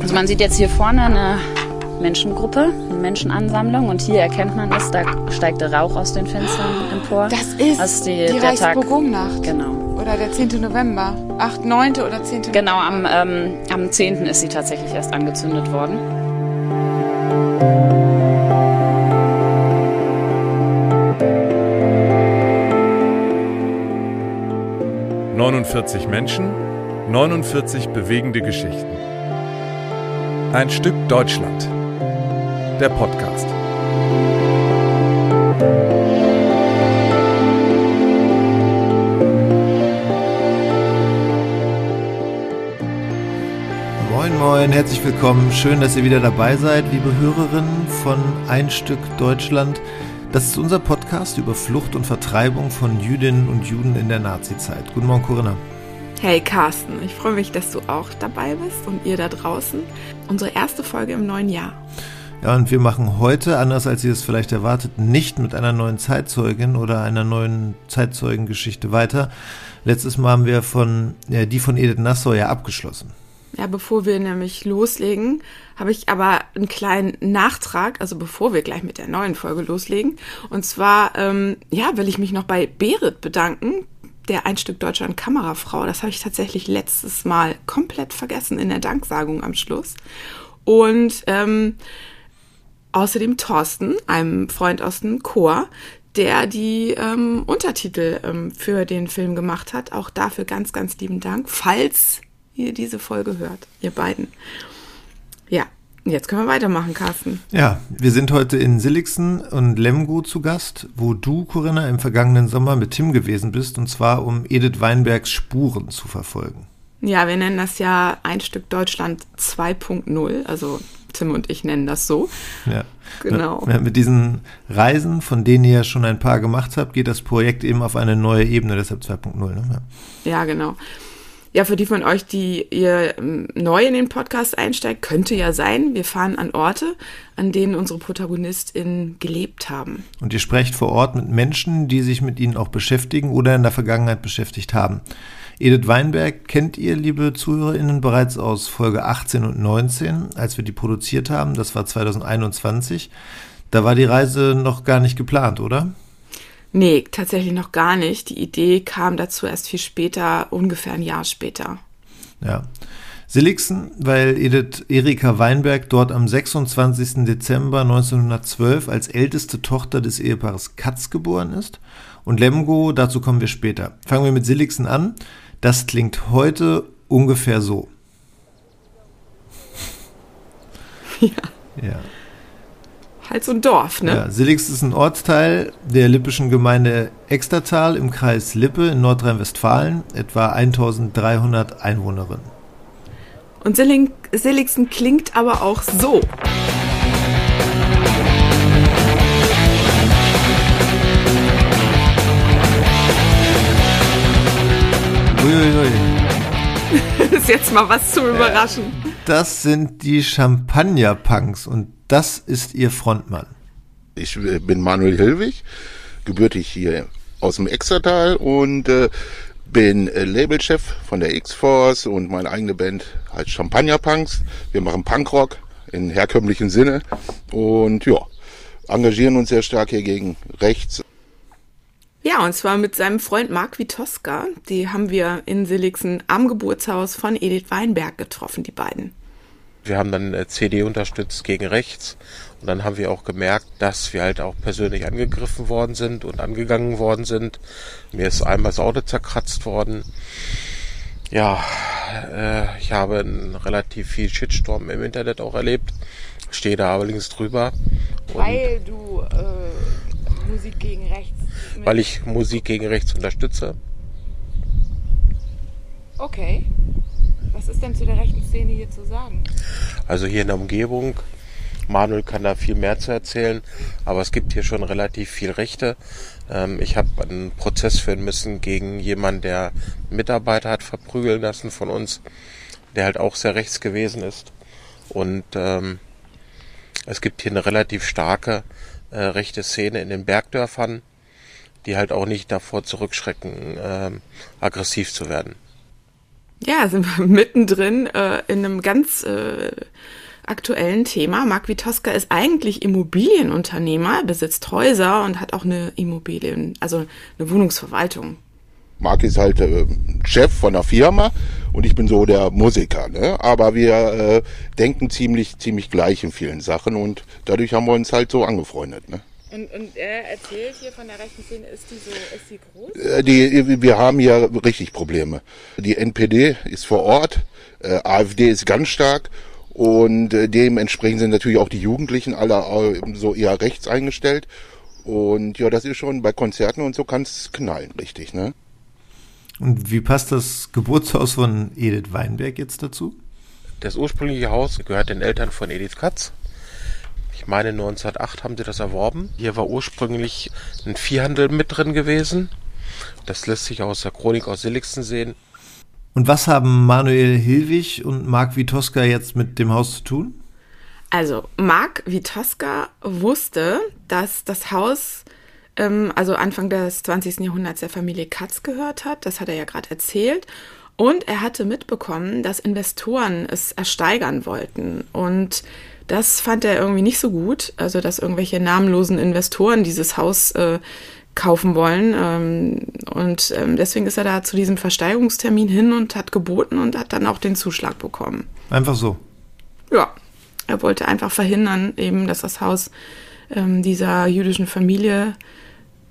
Also man sieht jetzt hier vorne eine Menschengruppe, eine Menschenansammlung und hier erkennt man es, da steigt der Rauch aus den Fenstern empor. Das ist, das ist die, die. Reichspogromnacht. Genau. Oder der 10. November. 8., 9. oder 10. Genau, am, ähm, am 10. ist sie tatsächlich erst angezündet worden. »49 Menschen, 49 bewegende Geschichten. Ein Stück Deutschland. Der Podcast. Moin, moin, herzlich willkommen. Schön, dass ihr wieder dabei seid, liebe Hörerinnen von Ein Stück Deutschland. Das ist unser Podcast über Flucht und Vertreibung von Jüdinnen und Juden in der Nazizeit. Guten Morgen, Corinna. Hey Carsten, ich freue mich, dass du auch dabei bist und ihr da draußen. Unsere erste Folge im neuen Jahr. Ja, und wir machen heute, anders als ihr es vielleicht erwartet, nicht mit einer neuen Zeitzeugin oder einer neuen Zeitzeugengeschichte weiter. Letztes Mal haben wir von, ja, die von Edith Nassau ja abgeschlossen. Ja, bevor wir nämlich loslegen, habe ich aber einen kleinen Nachtrag, also bevor wir gleich mit der neuen Folge loslegen. Und zwar, ähm, ja, will ich mich noch bei Berit bedanken, der Ein Stück Deutschland Kamerafrau. Das habe ich tatsächlich letztes Mal komplett vergessen in der Danksagung am Schluss. Und ähm, außerdem Thorsten, einem Freund aus dem Chor, der die ähm, Untertitel ähm, für den Film gemacht hat. Auch dafür ganz, ganz lieben Dank, falls ihr diese Folge hört, ihr beiden. Ja, jetzt können wir weitermachen, Carsten. Ja, wir sind heute in Silixen und Lemgo zu Gast, wo du, Corinna, im vergangenen Sommer mit Tim gewesen bist, und zwar um Edith Weinbergs Spuren zu verfolgen. Ja, wir nennen das ja ein Stück Deutschland 2.0, also Tim und ich nennen das so. Ja. Genau. Mit, mit diesen Reisen, von denen ihr ja schon ein paar gemacht habt, geht das Projekt eben auf eine neue Ebene, deshalb 2.0. Ne? Ja. ja, genau. Ja, für die von euch, die ihr neu in den Podcast einsteigt, könnte ja sein, wir fahren an Orte, an denen unsere ProtagonistInnen gelebt haben. Und ihr sprecht vor Ort mit Menschen, die sich mit ihnen auch beschäftigen oder in der Vergangenheit beschäftigt haben. Edith Weinberg kennt ihr, liebe ZuhörerInnen, bereits aus Folge 18 und 19, als wir die produziert haben. Das war 2021. Da war die Reise noch gar nicht geplant, oder? Nee, tatsächlich noch gar nicht. Die Idee kam dazu erst viel später, ungefähr ein Jahr später. Ja. Silixen, weil Edith Erika Weinberg dort am 26. Dezember 1912 als älteste Tochter des Ehepaares Katz geboren ist. Und Lemgo, dazu kommen wir später. Fangen wir mit Silixen an. Das klingt heute ungefähr so. Ja. Ja. Halt so ein Dorf, ne? Ja, Silix ist ein Ortsteil der lippischen Gemeinde Extertal im Kreis Lippe in Nordrhein-Westfalen, etwa 1300 Einwohnerinnen. Und Silling, Silixen klingt aber auch so. Uiuiui. ist jetzt mal was zum Überraschen. Das sind die Champagner-Punks und das ist ihr Frontmann. Ich äh, bin Manuel Hilwig, gebürtig hier aus dem Extertal und äh, bin äh, Labelchef von der X-Force und meine eigene Band heißt Champagner Punks. Wir machen Punkrock in herkömmlichem Sinne und ja, engagieren uns sehr stark hier gegen rechts. Ja, und zwar mit seinem Freund Marc Witoska. Die haben wir in Silixen am Geburtshaus von Edith Weinberg getroffen, die beiden. Wir haben dann äh, CD unterstützt gegen rechts und dann haben wir auch gemerkt, dass wir halt auch persönlich angegriffen worden sind und angegangen worden sind. Mir ist einmal das Auto zerkratzt worden. Ja, äh, ich habe relativ viel Shitstorm im Internet auch erlebt. Stehe da allerdings drüber. Und Weil du äh, Musik gegen rechts. weil ich Musik gegen rechts unterstütze. Okay. Was ist denn zu der rechten Szene hier zu sagen? Also hier in der Umgebung. Manuel kann da viel mehr zu erzählen, aber es gibt hier schon relativ viel Rechte. Ähm, ich habe einen Prozess führen müssen gegen jemanden, der Mitarbeiter hat verprügeln lassen von uns, der halt auch sehr rechts gewesen ist. Und ähm, es gibt hier eine relativ starke äh, rechte Szene in den Bergdörfern, die halt auch nicht davor zurückschrecken, äh, aggressiv zu werden. Ja, sind wir mittendrin äh, in einem ganz äh, aktuellen Thema. Marc Witoska ist eigentlich Immobilienunternehmer, besitzt Häuser und hat auch eine Immobilien, also eine Wohnungsverwaltung. Marc ist halt äh, Chef von der Firma und ich bin so der Musiker. Ne? Aber wir äh, denken ziemlich, ziemlich gleich in vielen Sachen und dadurch haben wir uns halt so angefreundet. Ne? Und, und er erzählt hier von der rechten Szene, ist die so, ist die groß? Äh, die, wir haben hier richtig Probleme. Die NPD ist vor Ort, äh, AfD ist ganz stark und äh, dementsprechend sind natürlich auch die Jugendlichen alle äh, so eher rechts eingestellt. Und ja, das ist schon bei Konzerten und so kann es knallen, richtig, ne? Und wie passt das Geburtshaus von Edith Weinberg jetzt dazu? Das ursprüngliche Haus gehört den Eltern von Edith Katz. Ich meine 1908 haben sie das erworben. Hier war ursprünglich ein Viehhandel mit drin gewesen. Das lässt sich aus der Chronik aus Silligsten sehen. Und was haben Manuel Hilwig und Marc Witoska jetzt mit dem Haus zu tun? Also, Marc Witoska wusste, dass das Haus, ähm, also Anfang des 20. Jahrhunderts der Familie Katz gehört hat. Das hat er ja gerade erzählt. Und er hatte mitbekommen, dass Investoren es ersteigern wollten. Und das fand er irgendwie nicht so gut. Also, dass irgendwelche namenlosen Investoren dieses Haus äh, kaufen wollen. Ähm, und ähm, deswegen ist er da zu diesem Versteigerungstermin hin und hat geboten und hat dann auch den Zuschlag bekommen. Einfach so. Ja, er wollte einfach verhindern, eben, dass das Haus ähm, dieser jüdischen Familie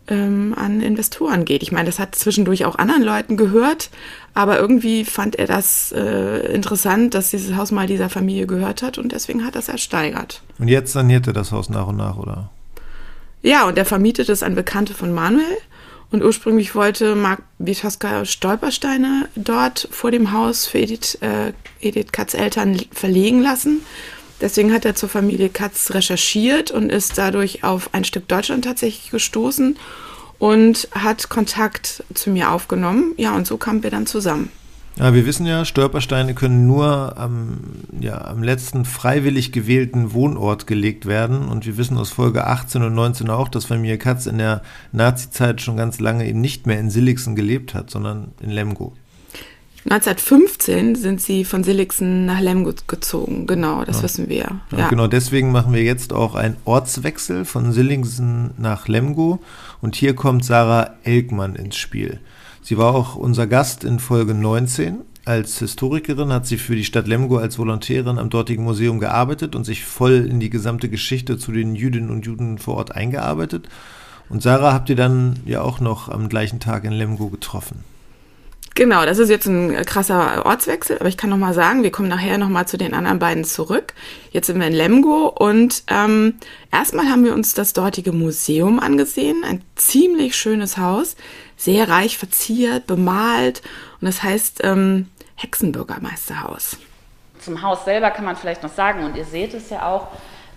ähm, an Investoren geht. Ich meine, das hat zwischendurch auch anderen Leuten gehört, aber irgendwie fand er das äh, interessant, dass dieses Haus mal dieser Familie gehört hat und deswegen hat er es ersteigert. Und jetzt saniert er das Haus nach und nach, oder? Ja, und er vermietet es an Bekannte von Manuel. Und ursprünglich wollte Marc Witoska Stolpersteine dort vor dem Haus für Edith, äh, Edith Katz Eltern verlegen lassen. Deswegen hat er zur Familie Katz recherchiert und ist dadurch auf ein Stück Deutschland tatsächlich gestoßen und hat Kontakt zu mir aufgenommen. Ja, und so kamen wir dann zusammen. Ja, wir wissen ja, Stolpersteine können nur am, ja, am letzten freiwillig gewählten Wohnort gelegt werden. Und wir wissen aus Folge 18 und 19 auch, dass Familie Katz in der Nazi-Zeit schon ganz lange eben nicht mehr in Silligsen gelebt hat, sondern in Lemgo. 1915 sind sie von Silligsen nach Lemgo gezogen, genau, das ja. wissen wir. Ja. ja. Genau deswegen machen wir jetzt auch einen Ortswechsel von Silligsen nach Lemgo und hier kommt Sarah Elkmann ins Spiel. Sie war auch unser Gast in Folge 19. Als Historikerin hat sie für die Stadt Lemgo als Volontärin am dortigen Museum gearbeitet und sich voll in die gesamte Geschichte zu den Jüdinnen und Juden vor Ort eingearbeitet. Und Sarah habt ihr dann ja auch noch am gleichen Tag in Lemgo getroffen. Genau, das ist jetzt ein krasser Ortswechsel, aber ich kann noch mal sagen, wir kommen nachher noch mal zu den anderen beiden zurück. Jetzt sind wir in Lemgo und ähm, erstmal haben wir uns das dortige Museum angesehen, ein ziemlich schönes Haus sehr reich verziert, bemalt und das heißt ähm, Hexenbürgermeisterhaus. Zum Haus selber kann man vielleicht noch sagen, und ihr seht es ja auch,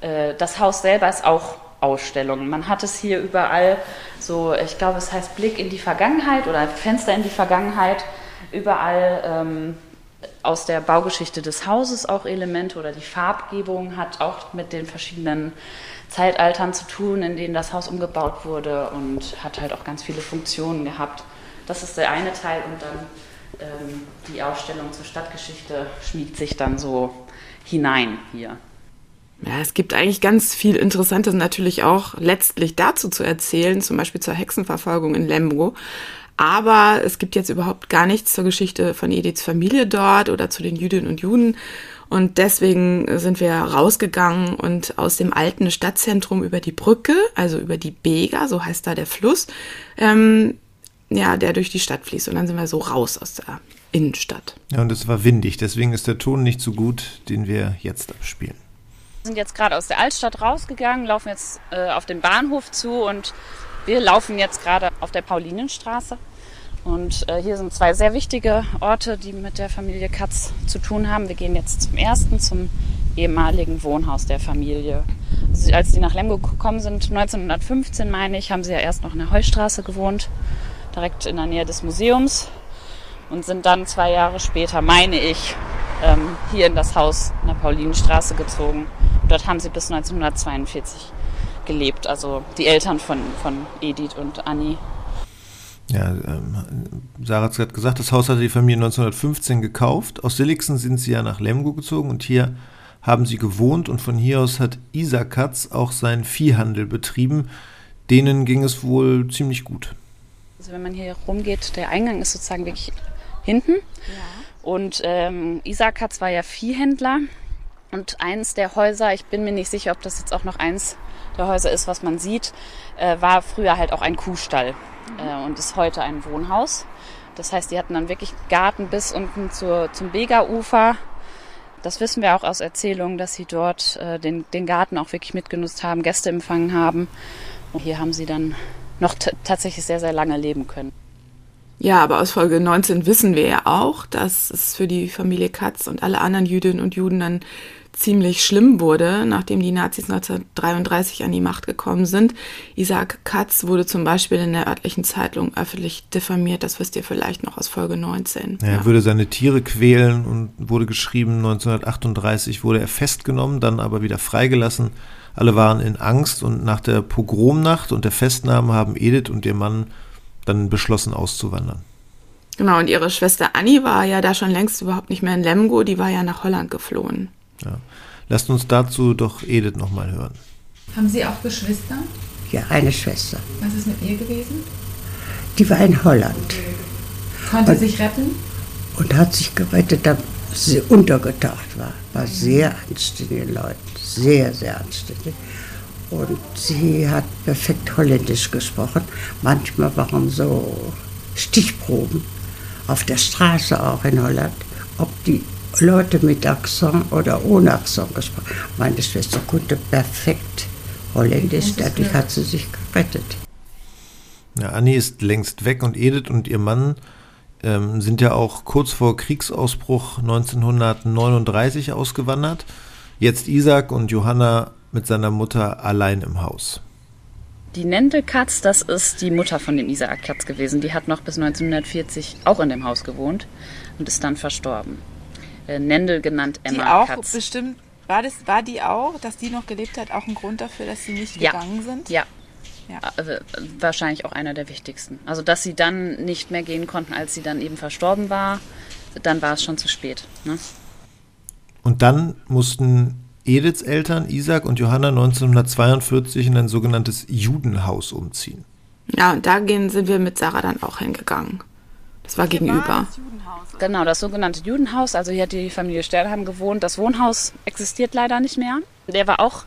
äh, das Haus selber ist auch Ausstellung. Man hat es hier überall so, ich glaube, es heißt Blick in die Vergangenheit oder Fenster in die Vergangenheit, überall ähm, aus der Baugeschichte des Hauses auch Elemente oder die Farbgebung hat auch mit den verschiedenen Zeitaltern zu tun, in denen das Haus umgebaut wurde und hat halt auch ganz viele Funktionen gehabt. Das ist der eine Teil und dann ähm, die Ausstellung zur Stadtgeschichte schmiegt sich dann so hinein hier. Ja, es gibt eigentlich ganz viel Interessantes natürlich auch letztlich dazu zu erzählen, zum Beispiel zur Hexenverfolgung in Lemgo. Aber es gibt jetzt überhaupt gar nichts zur Geschichte von Ediths Familie dort oder zu den Jüdinnen und Juden. Und deswegen sind wir rausgegangen und aus dem alten Stadtzentrum über die Brücke, also über die Bega, so heißt da der Fluss, ähm, ja, der durch die Stadt fließt. Und dann sind wir so raus aus der Innenstadt. Ja, und es war windig, deswegen ist der Ton nicht so gut, den wir jetzt abspielen. Sind jetzt gerade aus der Altstadt rausgegangen, laufen jetzt äh, auf den Bahnhof zu und wir laufen jetzt gerade auf der Paulinenstraße. Und äh, hier sind zwei sehr wichtige Orte, die mit der Familie Katz zu tun haben. Wir gehen jetzt zum ersten, zum ehemaligen Wohnhaus der Familie. Als die nach Lemgo gekommen sind, 1915 meine ich, haben sie ja erst noch in der Heustraße gewohnt, direkt in der Nähe des Museums. Und sind dann zwei Jahre später, meine ich, ähm, hier in das Haus in der Paulinenstraße gezogen. Dort haben sie bis 1942 gelebt, also die Eltern von, von Edith und Annie. Ja, ähm, Sarah hat es gerade gesagt, das Haus hatte die Familie 1915 gekauft. Aus Silixen sind sie ja nach Lemgo gezogen und hier haben sie gewohnt und von hier aus hat Isakatz auch seinen Viehhandel betrieben. Denen ging es wohl ziemlich gut. Also wenn man hier rumgeht, der Eingang ist sozusagen wirklich hinten. Und ähm, Isakatz war ja Viehhändler. Und eins der Häuser, ich bin mir nicht sicher, ob das jetzt auch noch eins der Häuser ist, was man sieht, äh, war früher halt auch ein Kuhstall äh, und ist heute ein Wohnhaus. Das heißt, die hatten dann wirklich Garten bis unten zur, zum Bega-Ufer. Das wissen wir auch aus Erzählungen, dass sie dort äh, den, den Garten auch wirklich mitgenutzt haben, Gäste empfangen haben. Und hier haben sie dann noch tatsächlich sehr, sehr lange leben können. Ja, aber aus Folge 19 wissen wir ja auch, dass es für die Familie Katz und alle anderen Jüdinnen und Juden dann ziemlich schlimm wurde, nachdem die Nazis 1933 an die Macht gekommen sind. Isaac Katz wurde zum Beispiel in der örtlichen Zeitung öffentlich diffamiert, das wisst ihr vielleicht noch aus Folge 19. Er ja. würde seine Tiere quälen und wurde geschrieben, 1938 wurde er festgenommen, dann aber wieder freigelassen. Alle waren in Angst und nach der Pogromnacht und der Festnahme haben Edith und ihr Mann dann beschlossen auszuwandern. Genau, und ihre Schwester Annie war ja da schon längst überhaupt nicht mehr in Lemgo, die war ja nach Holland geflohen. Ja. Lasst uns dazu doch Edith nochmal hören. Haben Sie auch Geschwister? Ja, eine Schwester. Was ist mit ihr gewesen? Die war in Holland. Konnte und, sich retten? Und hat sich gerettet, da sie untergetaucht war. War sehr anständige Leute. Sehr, sehr anständig. Und sie hat perfekt Holländisch gesprochen. Manchmal waren so Stichproben auf der Straße auch in Holland, ob die Leute mit Akzent oder ohne Akzent gesprochen. Meine Schwester konnte perfekt Holländisch, dadurch hat sie sich gerettet. Ja, Annie ist längst weg und Edith und ihr Mann ähm, sind ja auch kurz vor Kriegsausbruch 1939 ausgewandert. Jetzt Isaac und Johanna mit seiner Mutter allein im Haus. Die Nente Katz, das ist die Mutter von dem Isaac Katz gewesen. Die hat noch bis 1940 auch in dem Haus gewohnt und ist dann verstorben. Äh, Nendel genannt Emma die auch Katz. bestimmt, war, das, war die auch, dass die noch gelebt hat, auch ein Grund dafür, dass sie nicht ja. gegangen sind? Ja. ja. Also, wahrscheinlich auch einer der wichtigsten. Also, dass sie dann nicht mehr gehen konnten, als sie dann eben verstorben war, dann war es schon zu spät. Ne? Und dann mussten Ediths Eltern, Isaac und Johanna, 1942 in ein sogenanntes Judenhaus umziehen. Ja, und da sind wir mit Sarah dann auch hingegangen. Das war Hier gegenüber. War das genau, das sogenannte Judenhaus. Also hier hat die Familie Sterlheim gewohnt. Das Wohnhaus existiert leider nicht mehr. Der war auch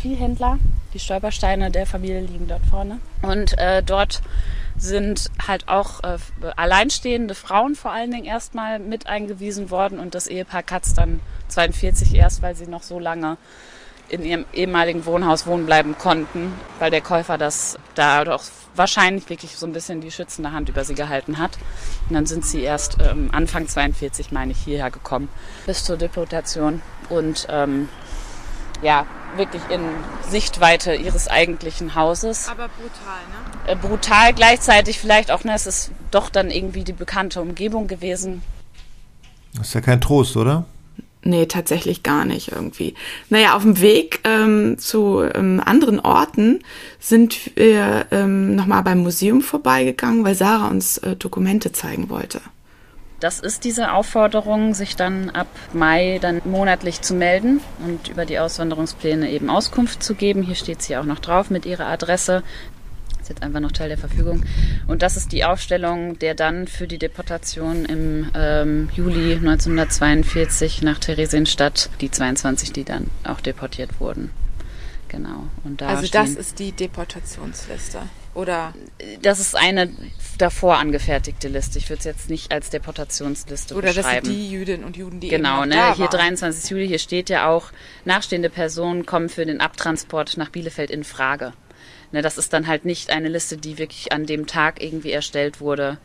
Viehhändler. Die Stolpersteine der Familie liegen dort vorne. Und äh, dort sind halt auch äh, alleinstehende Frauen vor allen Dingen erstmal mit eingewiesen worden und das Ehepaar Katz dann 42 erst, weil sie noch so lange in ihrem ehemaligen Wohnhaus wohnen bleiben konnten, weil der Käufer das da doch wahrscheinlich wirklich so ein bisschen die schützende Hand über sie gehalten hat. Und dann sind sie erst ähm, Anfang 42, meine ich, hierher gekommen, bis zur Deportation. Und ähm, ja, wirklich in Sichtweite ihres eigentlichen Hauses. Aber brutal, ne? Äh, brutal gleichzeitig vielleicht auch, ne, es ist doch dann irgendwie die bekannte Umgebung gewesen. Das ist ja kein Trost, oder? Nee, tatsächlich gar nicht irgendwie. Naja, auf dem Weg ähm, zu ähm, anderen Orten sind wir ähm, nochmal beim Museum vorbeigegangen, weil Sarah uns äh, Dokumente zeigen wollte. Das ist diese Aufforderung, sich dann ab Mai dann monatlich zu melden und über die Auswanderungspläne eben Auskunft zu geben. Hier steht sie auch noch drauf mit ihrer Adresse. Ist jetzt einfach noch Teil der Verfügung. Und das ist die Aufstellung der dann für die Deportation im ähm, Juli 1942 nach Theresienstadt, die 22, die dann auch deportiert wurden. Genau. Und da also das ist die Deportationsliste. Oder? Das ist eine davor angefertigte Liste. Ich würde es jetzt nicht als Deportationsliste Oder beschreiben. Oder das sind die Jüdinnen und Juden, die Genau, eben ne? Hier waren. 23. Juli, hier steht ja auch, nachstehende Personen kommen für den Abtransport nach Bielefeld in Frage. Ne, das ist dann halt nicht eine Liste, die wirklich an dem Tag irgendwie erstellt wurde.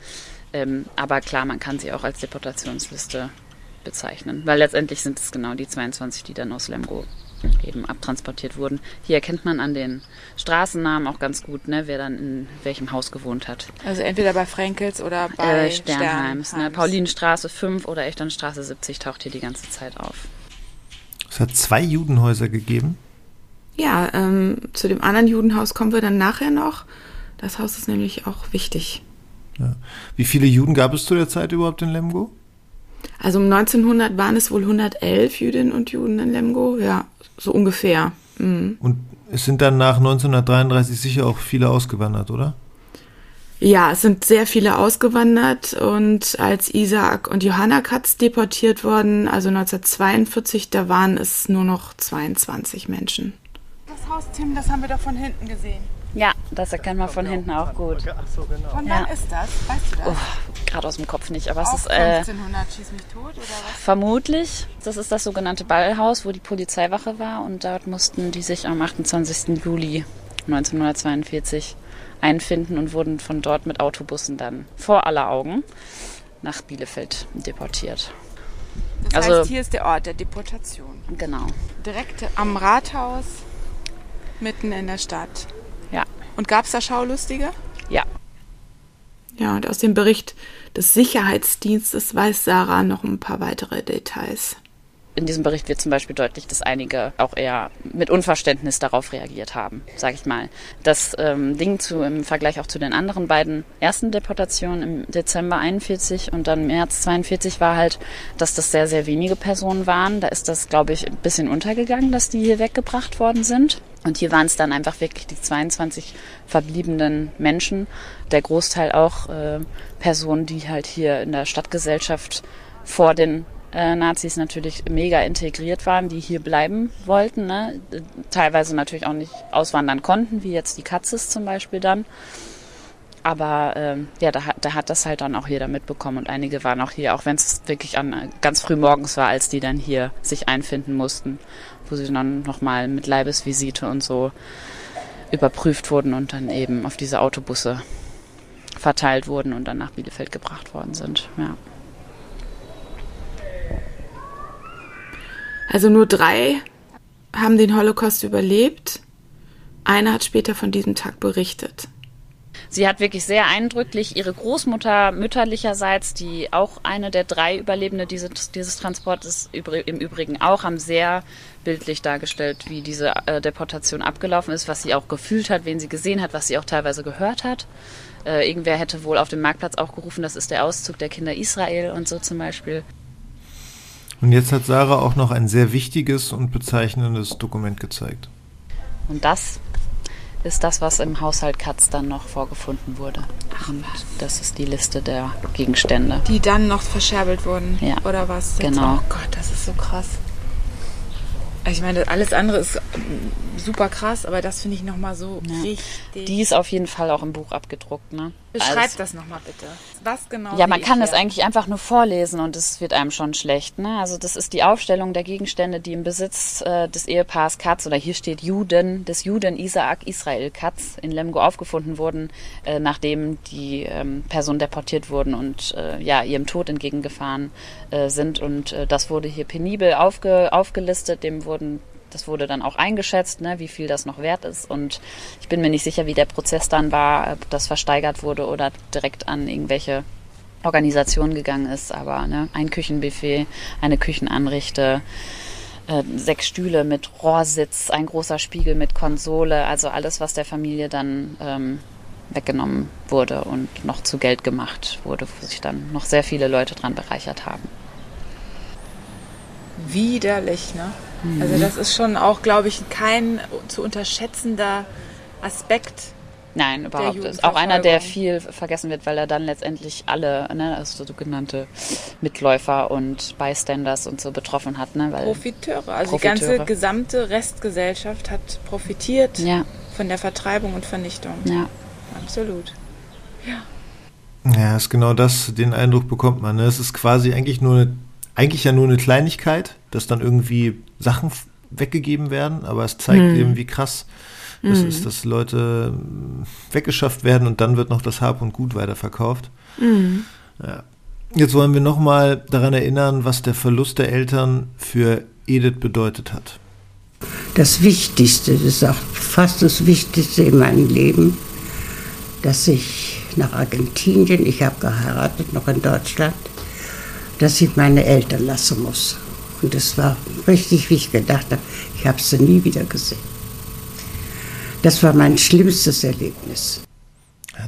Ähm, aber klar, man kann sie auch als Deportationsliste bezeichnen, weil letztendlich sind es genau die 22, die dann aus Lemgo eben abtransportiert wurden. Hier erkennt man an den Straßennamen auch ganz gut, ne, wer dann in welchem Haus gewohnt hat. Also entweder bei Frenkels oder bei äh, Sternheims. Sternheims. Ne, Paulinenstraße 5 oder Echternstraße 70 taucht hier die ganze Zeit auf. Es hat zwei Judenhäuser gegeben. Ja, ähm, zu dem anderen Judenhaus kommen wir dann nachher noch. Das Haus ist nämlich auch wichtig. Ja. Wie viele Juden gab es zu der Zeit überhaupt in Lemgo? Also um 1900 waren es wohl 111 Jüdinnen und Juden in Lemgo, ja, so ungefähr. Mhm. Und es sind dann nach 1933 sicher auch viele ausgewandert, oder? Ja, es sind sehr viele ausgewandert und als Isaac und Johanna Katz deportiert wurden, also 1942, da waren es nur noch 22 Menschen. Das Haus, Tim, das haben wir doch von hinten gesehen. Ja, das erkennt man von hinten auch gut. Von Ja. wann ist das? Weißt du das? Oh, Gerade aus dem Kopf nicht, aber es Auch ist äh, 1500 schieß mich tot oder was? vermutlich, das ist das sogenannte Ballhaus, wo die Polizeiwache war und dort mussten die sich am 28. Juli 1942 einfinden und wurden von dort mit Autobussen dann vor aller Augen nach Bielefeld deportiert. Das Also- heißt, hier ist der Ort der Deportation. Genau. Direkt am Rathaus, mitten in der Stadt. Ja. Und gab es da Schaulustige? Ja. Ja, und aus dem Bericht des Sicherheitsdienstes weiß Sarah noch ein paar weitere Details. In diesem Bericht wird zum Beispiel deutlich, dass einige auch eher mit Unverständnis darauf reagiert haben, sage ich mal. Das ähm, Ding zu, im Vergleich auch zu den anderen beiden ersten Deportationen im Dezember 41 und dann März 42 war halt, dass das sehr, sehr wenige Personen waren. Da ist das, glaube ich, ein bisschen untergegangen, dass die hier weggebracht worden sind. Und hier waren es dann einfach wirklich die 22 verbliebenen Menschen, der Großteil auch äh, Personen, die halt hier in der Stadtgesellschaft vor den äh, Nazis natürlich mega integriert waren, die hier bleiben wollten, ne? teilweise natürlich auch nicht auswandern konnten, wie jetzt die Katzes zum Beispiel dann. Aber ähm, ja, da hat, da hat das halt dann auch jeder mitbekommen und einige waren auch hier, auch wenn es wirklich an, ganz früh morgens war, als die dann hier sich einfinden mussten, wo sie dann nochmal mit Leibesvisite und so überprüft wurden und dann eben auf diese Autobusse verteilt wurden und dann nach Bielefeld gebracht worden sind. Ja. Also nur drei haben den Holocaust überlebt. Einer hat später von diesem Tag berichtet. Sie hat wirklich sehr eindrücklich ihre Großmutter mütterlicherseits, die auch eine der drei Überlebende dieses, dieses Transportes im Übrigen auch, haben sehr bildlich dargestellt, wie diese äh, Deportation abgelaufen ist, was sie auch gefühlt hat, wen sie gesehen hat, was sie auch teilweise gehört hat. Äh, irgendwer hätte wohl auf dem Marktplatz auch gerufen, das ist der Auszug der Kinder Israel und so zum Beispiel. Und jetzt hat Sarah auch noch ein sehr wichtiges und bezeichnendes Dokument gezeigt. Und das ist das, was im Haushalt Katz dann noch vorgefunden wurde. Und das ist die Liste der Gegenstände. Die dann noch verscherbelt wurden? Ja. Oder was? Genau. Oh Gott, das ist so krass. Ich meine, alles andere ist ähm, super krass, aber das finde ich nochmal so Ja. richtig. Die ist auf jeden Fall auch im Buch abgedruckt. Ne? Beschreib Alles- das nochmal bitte. Was genau? Ja, man kann es eigentlich einfach nur vorlesen und es wird einem schon schlecht. Ne? Also das ist die Aufstellung der Gegenstände, die im Besitz äh, des Ehepaars Katz oder hier steht Juden, des Juden Isaak Israel Katz in Lemgo aufgefunden wurden, äh, nachdem die ähm, Personen deportiert wurden und äh, ja ihrem Tod entgegengefahren äh, sind. Und äh, das wurde hier penibel aufge, aufgelistet. Dem wurden das wurde dann auch eingeschätzt, ne, wie viel das noch wert ist. Und ich bin mir nicht sicher, wie der Prozess dann war, ob das versteigert wurde oder direkt an irgendwelche Organisationen gegangen ist. Aber ne, ein Küchenbuffet, eine Küchenanrichte, äh, sechs Stühle mit Rohrsitz, ein großer Spiegel mit Konsole, also alles, was der Familie dann ähm, weggenommen wurde und noch zu Geld gemacht wurde, wo sich dann noch sehr viele Leute dran bereichert haben. Widerlich, ne? Mhm. Also das ist schon auch, glaube ich, kein zu unterschätzender Aspekt. Nein, überhaupt nicht. Auch einer, der viel vergessen wird, weil er dann letztendlich alle, ne, also sogenannte Mitläufer und Bystanders und so betroffen hat, ne, weil Profiteure. Also Profiteure. die ganze gesamte Restgesellschaft hat profitiert ja, von der Vertreibung und Vernichtung. ja, Absolut. Ja, ist genau das, den Eindruck bekommt man. Ne? Es ist quasi eigentlich nur eine, eigentlich ja nur eine Kleinigkeit, dass dann irgendwie Sachen weggegeben werden, aber es zeigt eben, wie krass das ist, dass Leute mm, weggeschafft werden und dann wird noch das Hab und Gut weiterverkauft. Ja. Jetzt wollen wir nochmal daran erinnern, was der Verlust der Eltern für Edith bedeutet hat. Das Wichtigste, das ist auch fast das Wichtigste in meinem Leben, dass ich nach Argentinien, ich habe geheiratet noch in Deutschland, dass ich meine Eltern lassen muss. Und das war richtig, wie ich gedacht habe, ich habe sie nie wieder gesehen. Das war mein schlimmstes Erlebnis.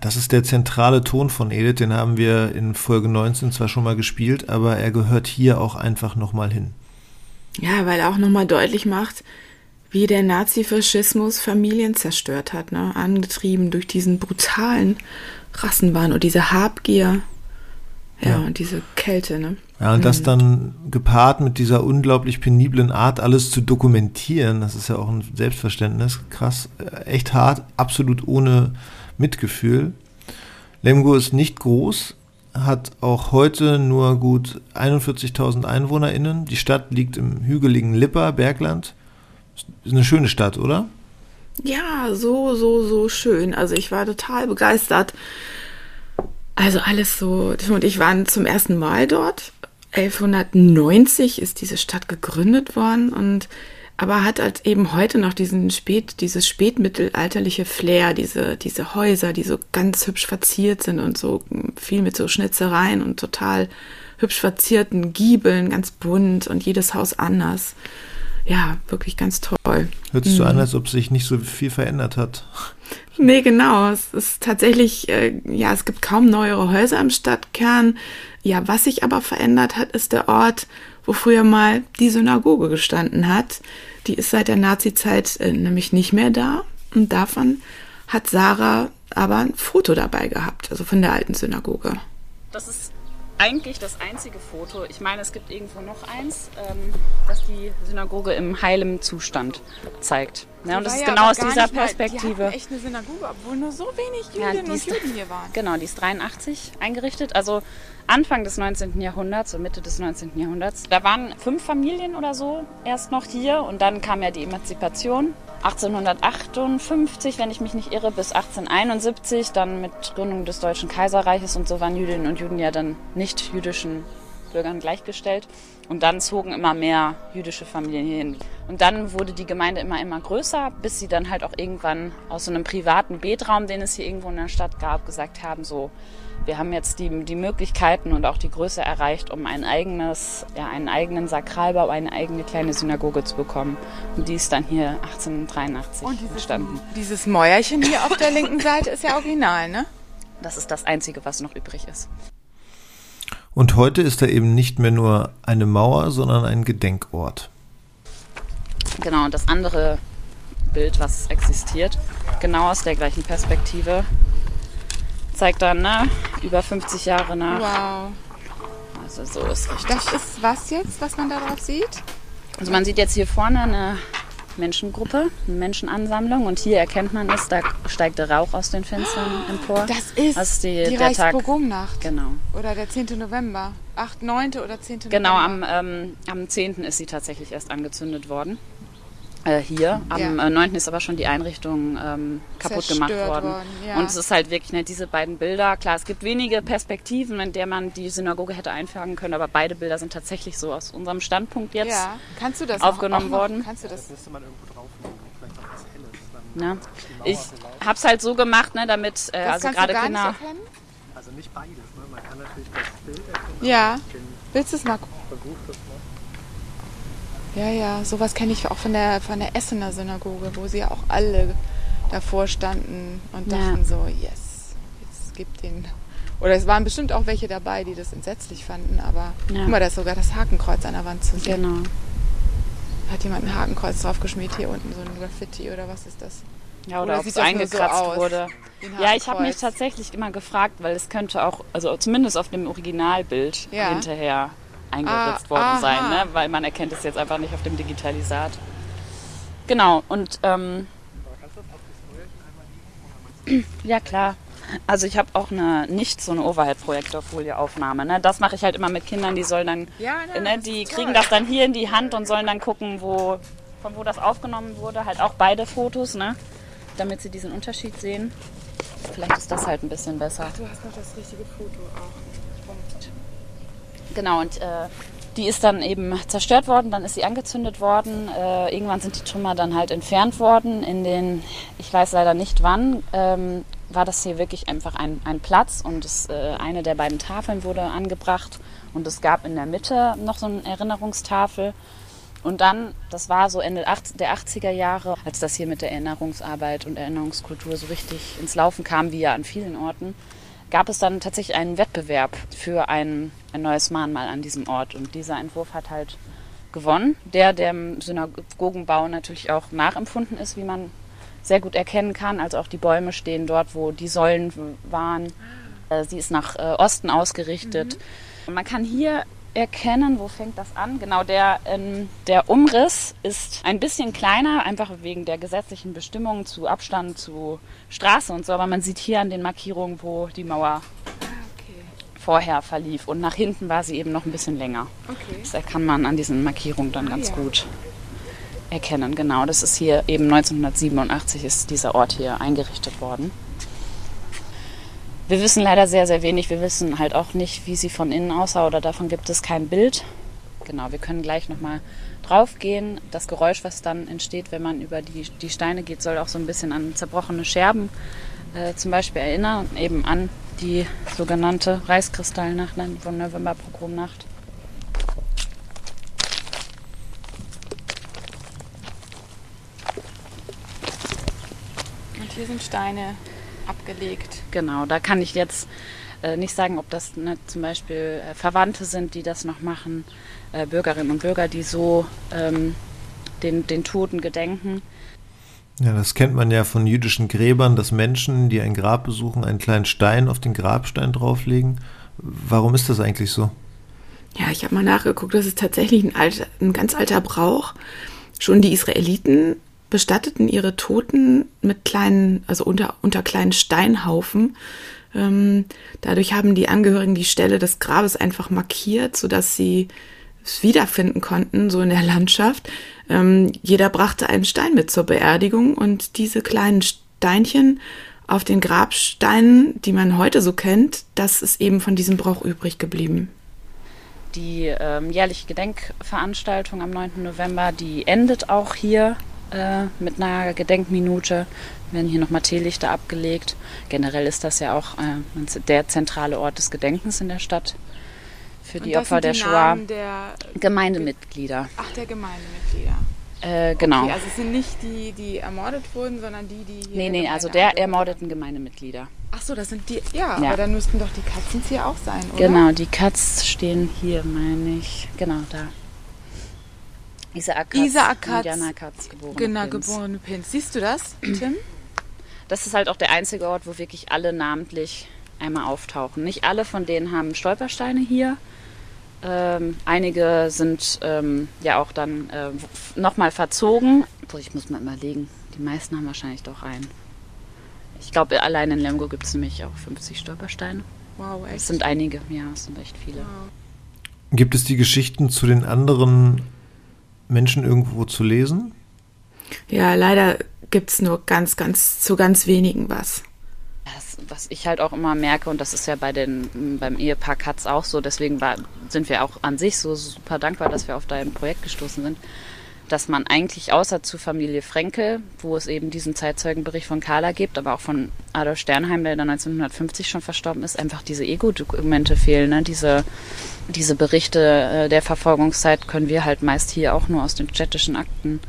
Das ist der zentrale Ton von Edith, den haben wir in Folge 19 zwar schon mal gespielt, aber er gehört hier auch einfach nochmal hin. Ja, weil er auch nochmal deutlich macht, wie der Nazifaschismus Familien zerstört hat, ne? angetrieben durch diesen brutalen Rassenwahn und diese Habgier. Ja, und diese Kälte, ne? Ja, und das dann gepaart mit dieser unglaublich peniblen Art, alles zu dokumentieren, das ist ja auch ein Selbstverständnis, krass, äh, echt hart, absolut ohne Mitgefühl. Lemgo ist nicht groß, hat auch heute nur gut 41.000 EinwohnerInnen. Die Stadt liegt im hügeligen Lipper, Bergland. Ist eine schöne Stadt, oder? Ja, so, so, so schön. Also ich war total begeistert. Also alles so, und ich waren zum ersten Mal dort. 1190 ist diese Stadt gegründet worden und aber hat als eben heute noch diesen spät, dieses spätmittelalterliche Flair, diese, diese Häuser, die so ganz hübsch verziert sind und so viel mit so Schnitzereien und total hübsch verzierten Giebeln, ganz bunt und jedes Haus anders. Ja, wirklich ganz toll. Hört sich so an, als ob sich nicht so viel verändert hat. Nee, genau. Es ist tatsächlich, äh, ja, es gibt kaum neuere Häuser im Stadtkern. Ja, was sich aber verändert hat, ist der Ort, wo früher mal die Synagoge gestanden hat. Die ist seit der Nazizeit äh, nämlich nicht mehr da. Und davon hat Sarah aber ein Foto dabei gehabt, also von der alten Synagoge. Das ist eigentlich das einzige Foto. Ich meine, es gibt irgendwo noch eins, ähm, das die Synagoge im heilem Zustand zeigt. Ja, und das ist ja genau aus dieser nicht mal- Die Perspektive. echt eine Synagoge, obwohl nur so wenig Ja, Jüdinnen die und Juden hier waren. Genau, die ist 83 eingerichtet, also Anfang des 19. Jahrhunderts, so Mitte des 19. Jahrhunderts. Da waren fünf Familien oder so erst noch hier und dann kam ja die Emanzipation. 1858, wenn ich mich nicht irre, bis 1871, dann mit Gründung des Deutschen Kaiserreiches und so waren Jüdinnen und Juden ja dann nicht jüdischen Bürgern gleichgestellt. Und dann zogen immer mehr jüdische Familien hierhin. Und dann wurde die Gemeinde immer, immer größer, bis sie dann halt auch irgendwann aus so einem privaten Betraum, den es hier irgendwo in der Stadt gab, gesagt haben, so, wir haben jetzt die, die Möglichkeiten und auch die Größe erreicht, um ein eigenes, ja, einen eigenen Sakralbau, eine eigene kleine Synagoge zu bekommen. Und die ist dann hier 1883 Und dieses, entstanden. dieses Mäuerchen hier auf der linken Seite ist ja original, ne? Das ist das Einzige, was noch übrig ist. Und heute ist da eben nicht mehr nur eine Mauer, sondern ein Gedenkort. Genau, und das andere Bild, was existiert, genau aus der gleichen Perspektive, zeigt dann ne, über 50 Jahre nach. Wow. Also so ist richtig. Das ist was jetzt, was man da drauf sieht? Also man sieht jetzt hier vorne eine Menschengruppe, eine Menschenansammlung und hier erkennt man es, da steigt der Rauch aus den Fenstern empor. Das ist Das ist die, die. Reichspogromnacht. Genau. Oder der 10. November. 8., 9. oder 10. Genau, November. am, ähm, am 10. ist sie tatsächlich erst angezündet worden. Äh, hier. Am Ja. äh, 9. ist aber schon die Einrichtung ähm, kaputt gemacht worden. worden, ja. Und es ist halt wirklich ne, diese beiden Bilder. Klar, es gibt wenige Perspektiven, in der man die Synagoge hätte einfangen können, aber beide Bilder sind tatsächlich so aus unserem Standpunkt jetzt. Ja, kannst du das aufgenommen auch noch, worden. Kannst du das? Ne? Ich habe es halt so gemacht, ne, damit äh, Das also kannst gerade Kinder. Also nicht beides, ne? Man kann natürlich das Bild erkennen. Ja. Willst du es mal gucken? Ja, ja, sowas kenne ich auch von der, von der Essener Synagoge, wo sie ja auch alle davor standen und Ja. dachten so, yes, jetzt gibt den. Oder es waren bestimmt auch welche dabei, die das entsetzlich fanden, aber Ja. guck mal, da ist sogar das Hakenkreuz an der Wand zu sehen. Genau. Hat jemand ein Hakenkreuz draufgeschmiert hier unten, so ein Graffiti oder was ist das? Ja, Oder oder, ob es so eingekratzt aus, wurde. Ja, ich habe mich tatsächlich immer gefragt, weil es könnte auch, also zumindest auf dem Originalbild Ja. hinterher eingeritzt Ah, worden aha. sein, ne? weil man erkennt es jetzt einfach nicht auf dem Digitalisat. Genau, und ähm, ja klar. Also ich habe auch eine nicht so eine Overhead-Projektorfolie-Aufnahme. Ne? Das mache ich halt immer mit Kindern, die sollen dann, Ja, ja, ne, die kriegen toll. das dann hier in die Hand und sollen dann gucken, wo, von wo das aufgenommen wurde. Halt auch beide Fotos, ne? damit sie diesen Unterschied sehen. Vielleicht ist das halt ein bisschen besser. Du hast noch das richtige Foto auch. Genau, und äh, die ist dann eben zerstört worden, dann ist sie angezündet worden. Äh, irgendwann sind die Trümmer dann halt entfernt worden. In den, ich weiß leider nicht wann, ähm, war das hier wirklich einfach ein, ein Platz und es, äh, eine der beiden Tafeln wurde angebracht und es gab in der Mitte noch so eine Erinnerungstafel. Und dann, das war so Ende der 80er Jahre, als das hier mit der Erinnerungsarbeit und Erinnerungskultur so richtig ins Laufen kam, wie ja an vielen Orten, gab es dann tatsächlich einen Wettbewerb für ein, ein neues Mahnmal an diesem Ort. Und dieser Entwurf hat halt gewonnen, der dem Synagogenbau natürlich auch nachempfunden ist, wie man sehr gut erkennen kann. Also auch die Bäume stehen dort, wo die Säulen waren. Äh, sie ist nach äh, Osten ausgerichtet. Mhm. Man kann hier erkennen, wo fängt das an? Genau, der, ähm, der Umriss ist ein bisschen kleiner, einfach wegen der gesetzlichen Bestimmungen zu Abstand zu Straße und so. Aber man sieht hier an den Markierungen, wo die Mauer vorher verlief. Und nach hinten war sie eben noch ein bisschen länger. Okay. Das kann man an diesen Markierungen dann ah, ganz ja. gut erkennen. Genau, das ist hier eben 1987 ist dieser Ort hier eingerichtet worden. Wir wissen leider sehr, sehr wenig. Wir wissen halt auch nicht, wie sie von innen aussah oder davon gibt es kein Bild. Genau, wir können gleich nochmal drauf gehen. Das Geräusch, was dann entsteht, wenn man über die, die Steine geht, soll auch so ein bisschen an zerbrochene Scherben äh, zum Beispiel erinnern, eben an die sogenannte Reichskristallnacht von Novemberpogromnacht. Und hier sind Steine abgelegt. Genau, da kann ich jetzt äh, nicht sagen, ob das ne, zum Beispiel äh, Verwandte sind, die das noch machen, äh, Bürgerinnen und Bürger, die so ähm, den, den Toten gedenken. Ja, das kennt man ja von jüdischen Gräbern, dass Menschen, die ein Grab besuchen, einen kleinen Stein auf den Grabstein drauflegen. Warum ist das eigentlich so? Ja, ich habe mal nachgeguckt, das ist tatsächlich ein, alter, ein ganz alter Brauch. Schon die Israeliten bestatteten ihre Toten mit kleinen, also unter, unter kleinen Steinhaufen. Ähm, dadurch haben die Angehörigen die Stelle des Grabes einfach markiert, sodass sie es wiederfinden konnten, so in der Landschaft. Ähm, jeder brachte einen Stein mit zur Beerdigung und diese kleinen Steinchen auf den Grabsteinen, die man heute so kennt, das ist eben von diesem Brauch übrig geblieben. Die ähm, jährliche Gedenkveranstaltung am 9. November, die endet auch hier äh, mit einer Gedenkminute. Werden hier nochmal Teelichter abgelegt. Generell ist das ja auch äh, der zentrale Ort des Gedenkens in der Stadt für die Opfer der Shoah. Der Gemeindemitglieder. Ach, der Gemeindemitglieder. Äh, genau. Okay, also es sind nicht die, die ermordet wurden, sondern die, die hier. Nee, nee, also der ermordeten Gemeindemitglieder. Ach so, das sind die. Ja, ja, aber dann müssten doch die Katzen hier auch sein, oder? Genau, die Katz stehen hier, meine ich. Genau, da. Isaac Katz. Isaac Katz. Jana Katz, geboren. Genau, geborene Pins. Siehst du das, Tim? Das ist halt auch der einzige Ort, wo wirklich alle namentlich einmal auftauchen. Nicht alle von denen haben Stolpersteine hier. Ähm, einige sind ähm, ja auch dann äh, nochmal verzogen. Boah, ich muss mal überlegen. Die meisten haben wahrscheinlich doch einen. Ich glaube, allein in Lemgo gibt es nämlich auch 50 Stolpersteine. Wow, echt? Es sind einige, ja, es sind echt viele. Wow. Gibt es die Geschichten zu den anderen Menschen irgendwo zu lesen? Ja, leider gibt es nur ganz, ganz, zu ganz wenigen was was ich halt auch immer merke, und das ist ja bei den, beim Ehepaar Katz auch so, deswegen war, sind wir auch an sich so super dankbar, dass wir auf dein Projekt gestoßen sind, dass man eigentlich außer zu Familie Frenkel, wo es eben diesen Zeitzeugenbericht von Carla gibt, aber auch von Adolf Sternheim, der dann 1950 schon verstorben ist, einfach diese Ego-Dokumente fehlen. Ne? Diese, diese Berichte äh, der Verfolgungszeit können wir halt meist hier auch nur aus den städtischen Akten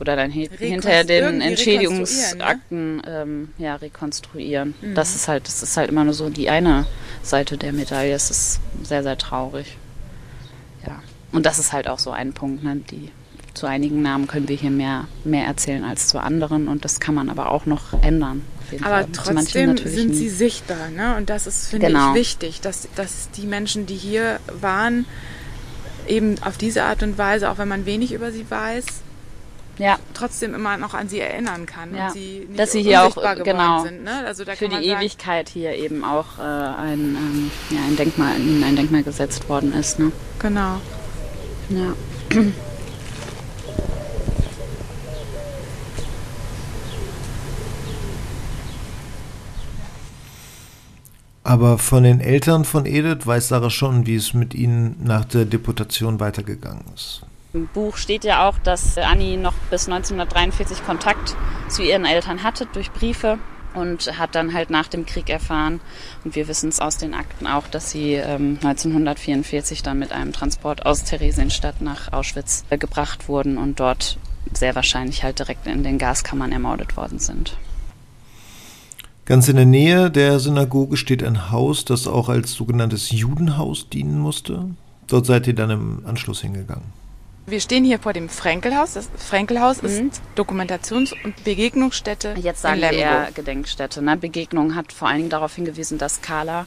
oder dann hinterher den Entschädigungsakten ne? ähm, ja, rekonstruieren. Mhm. Das ist halt, das ist halt immer nur so die eine Seite der Medaille. Es ist sehr, sehr traurig. Ja. Und das ist halt auch so ein Punkt, ne? die zu einigen Namen können wir hier mehr, mehr erzählen als zu anderen und das kann man aber auch noch ändern. Aber Fall. trotzdem sind sie sichtbar, ne? Und das ist, finde genau. ich, wichtig, dass, dass die Menschen, die hier waren, eben auf diese Art und Weise, auch wenn man wenig über sie weiß, ja. trotzdem immer noch an sie erinnern kann ja. und sie nicht dass sie hier auch genau sind. Ne? Also für die Ewigkeit hier eben auch äh, ein, ähm, ja, ein Denkmal, ein Denkmal gesetzt worden ist. Ne? Genau. Ja. Aber von den Eltern von Edith weiß Sarah schon, wie es mit ihnen nach der Deportation weitergegangen ist. Im Buch steht ja auch, dass Annie noch bis 1943 Kontakt zu ihren Eltern hatte durch Briefe. und hat dann halt nach dem Krieg erfahren, und wir wissen es aus den Akten auch, dass sie ähm, 1944 dann mit einem Transport aus Theresienstadt nach Auschwitz äh, gebracht wurden und dort sehr wahrscheinlich halt direkt in den Gaskammern ermordet worden sind. Ganz in der Nähe der Synagoge steht ein Haus, das auch als sogenanntes Judenhaus dienen musste. Dort seid ihr dann im Anschluss hingegangen. Wir stehen hier vor dem Frenkelhaus. Das Frenkelhaus mhm. ist Dokumentations- und Begegnungsstätte. Jetzt sagen wir eher Gedenkstätte. Ne? Begegnung hat vor allen Dingen darauf hingewiesen, dass Carla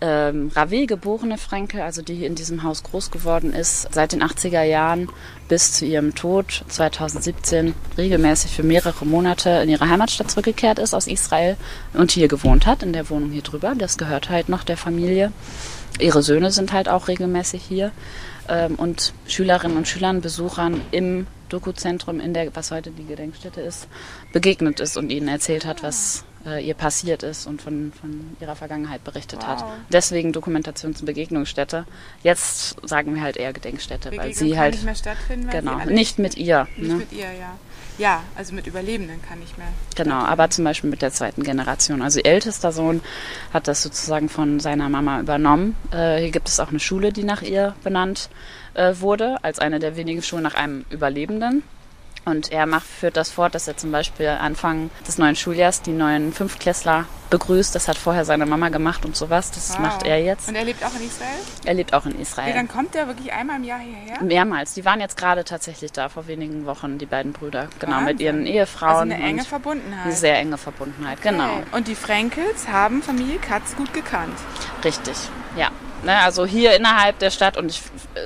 ähm, Rave, geborene Frenkel, also die hier in diesem Haus groß geworden ist, seit den 80er Jahren bis zu ihrem Tod 2017 regelmäßig für mehrere Monate in ihre Heimatstadt zurückgekehrt ist aus Israel und hier gewohnt hat, in der Wohnung hier drüber. Das gehört halt noch der Familie. Ihre Söhne sind halt auch regelmäßig hier. Ähm, und Schülerinnen und Schülern, Besuchern im Dokuzentrum, in der, was heute die Gedenkstätte ist, begegnet ist und ihnen erzählt hat, was äh, ihr passiert ist und von, von ihrer Vergangenheit berichtet wow. hat. Deswegen Dokumentations- und Begegnungsstätte. Jetzt sagen wir halt eher Gedenkstätte, Begegnung weil sie halt nicht mehr stattfinden, weil genau nicht mit ihr. Nicht ne? mit ihr, ja. Ja, also mit Überlebenden kann ich mehr. Genau, aber zum Beispiel mit der zweiten Generation. Also ihr ältester Sohn hat das sozusagen von seiner Mama übernommen. Äh, hier gibt es auch eine Schule, die nach ihr benannt äh, wurde, als eine der wenigen Schulen nach einem Überlebenden. Und er macht, führt das fort, dass er zum Beispiel Anfang des neuen Schuljahrs die neuen Fünftklässler begrüßt. Das hat vorher seine Mama gemacht und sowas. Das wow. macht er jetzt. Und er lebt auch in Israel? Er lebt auch in Israel. Okay, dann kommt er wirklich einmal im Jahr hierher? Mehrmals. Die waren jetzt gerade tatsächlich da, vor wenigen Wochen, die beiden Brüder. Genau, Wahnsinn. mit ihren Ehefrauen. Also eine enge Verbundenheit. Eine sehr enge Verbundenheit, okay. genau. Und die Frenkels haben Familie Katz gut gekannt? Richtig, ja. Ne, also hier innerhalb der Stadt und ich,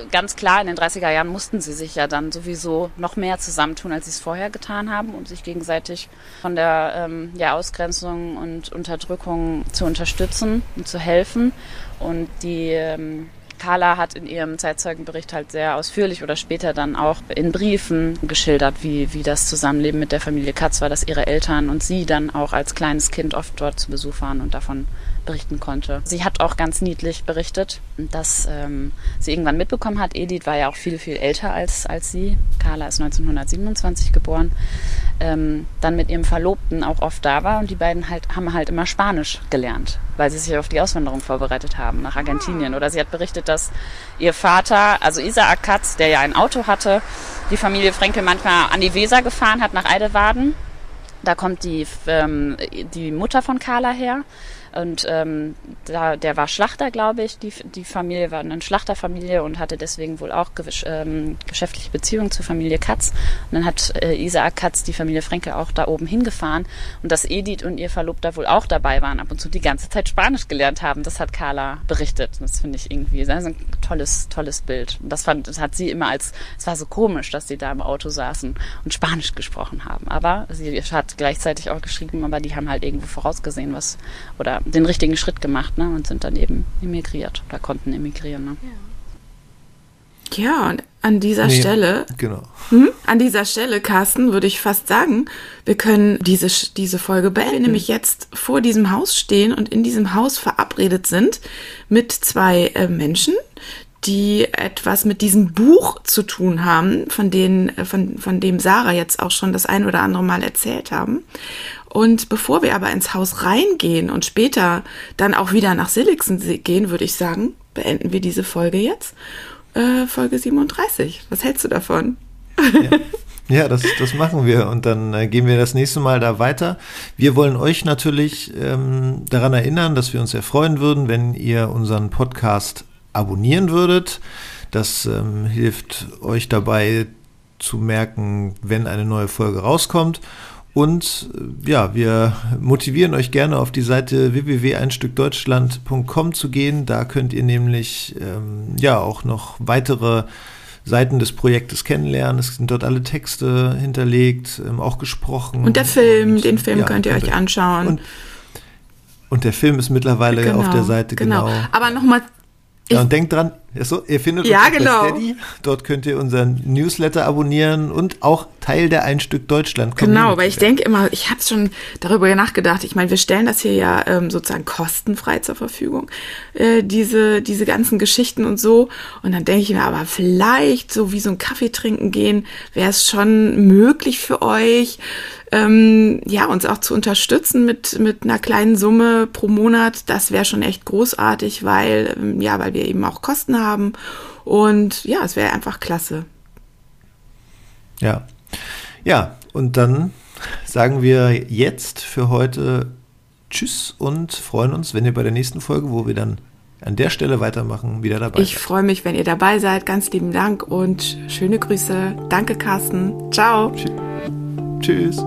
ganz klar, in den 30er Jahren mussten sie sich ja dann sowieso noch mehr zusammentun, als sie es vorher getan haben und sich gegenseitig von der ähm, ja, Ausgrenzung und Unterdrückung zu unterstützen und zu helfen. Und die ähm, Carla hat in ihrem Zeitzeugenbericht halt sehr ausführlich oder später dann auch in Briefen geschildert, wie, wie das Zusammenleben mit der Familie Katz war, dass ihre Eltern und sie dann auch als kleines Kind oft dort zu Besuch waren und davon berichten konnte. Sie hat auch ganz niedlich berichtet, dass ähm, sie irgendwann mitbekommen hat, Edith war ja auch viel, viel älter als, als sie. Carla ist 1927 geboren. Ähm, dann mit ihrem Verlobten auch oft da war und die beiden halt, haben halt immer Spanisch gelernt, weil sie sich auf die Auswanderung vorbereitet haben nach Argentinien. Oder sie hat berichtet, dass ihr Vater, also Isaac Katz, der ja ein Auto hatte, die Familie Frenkel manchmal an die Weser gefahren hat nach Eidewaden. Da kommt die, ähm, die Mutter von Carla her und ähm, da, der war Schlachter, glaube ich. Die, die Familie war eine Schlachterfamilie und hatte deswegen wohl auch ge ähm, geschäftliche Beziehungen zur Familie Katz. Und dann hat äh, Isaac Katz die Familie Frenkel auch da oben hingefahren. Und dass Edith und ihr Verlobter wohl auch dabei waren, ab und zu die ganze Zeit Spanisch gelernt haben. Das hat Carla berichtet. Das finde ich irgendwie das ist ein tolles, tolles Bild. Und das, fand, das hat sie immer als, es war so komisch, dass sie da im Auto saßen und Spanisch gesprochen haben. Aber sie hat gleichzeitig auch geschrieben, aber die haben halt irgendwo vorausgesehen, was, oder den richtigen Schritt gemacht ne, und sind dann eben emigriert oder konnten emigrieren. Ne? Ja. ja, und an dieser nee, Stelle, genau. Hm, an dieser Stelle, Carsten, würde ich fast sagen, wir können diese, diese Folge beenden, nämlich jetzt vor diesem Haus stehen und in diesem Haus verabredet sind mit zwei äh, Menschen, die etwas mit diesem Buch zu tun haben, von, denen, äh, von, von dem Sarah jetzt auch schon das ein oder andere Mal erzählt haben. Und bevor wir aber ins Haus reingehen und später dann auch wieder nach Silixen gehen, würde ich sagen, beenden wir diese Folge jetzt. Äh, Folge 37. Was hältst du davon? Ja. Ja, das, das machen wir und dann äh, gehen wir das nächste Mal da weiter. Wir wollen euch natürlich ähm, daran erinnern, dass wir uns sehr freuen würden, wenn ihr unseren Podcast abonnieren würdet. Das ähm, hilft euch dabei zu merken, wenn eine neue Folge rauskommt. Und äh, ja, wir motivieren euch gerne auf die Seite www.einstückdeutschland.com zu gehen. Da könnt ihr nämlich ähm, ja auch noch weitere Seiten des Projektes kennenlernen. Es sind dort alle Texte hinterlegt, ähm, auch gesprochen. Und der Film, und, den Film ja, könnt ihr euch anschauen. Und, und, der Film ist mittlerweile genau, auf der Seite, genau. genau. Aber nochmal ja, und denkt dran, achso, ihr findet ja, uns genau. bei Steady. Dort könnt ihr unseren Newsletter abonnieren und auch Teil der Ein Stück Deutschland Genau, weil ich denke immer, ich habe schon darüber nachgedacht. Ich meine, wir stellen das hier ja ähm, sozusagen kostenfrei zur Verfügung, äh, diese, diese ganzen Geschichten und so. Und dann denke ich mir, aber vielleicht so wie so ein Kaffee trinken gehen, wäre es schon möglich für euch, ähm, ja, uns auch zu unterstützen mit, mit einer kleinen Summe pro Monat, das wäre schon echt großartig, weil, ähm, ja, weil wir eben auch Kosten haben. Und ja, es wäre einfach klasse. Ja. Ja, und dann sagen wir jetzt für heute Tschüss und freuen uns, wenn ihr bei der nächsten Folge, wo wir dann an der Stelle weitermachen, wieder dabei Ich freue mich, wenn ihr dabei seid. Ganz lieben Dank und schöne Grüße. Danke, Carsten. Ciao. Tschüss.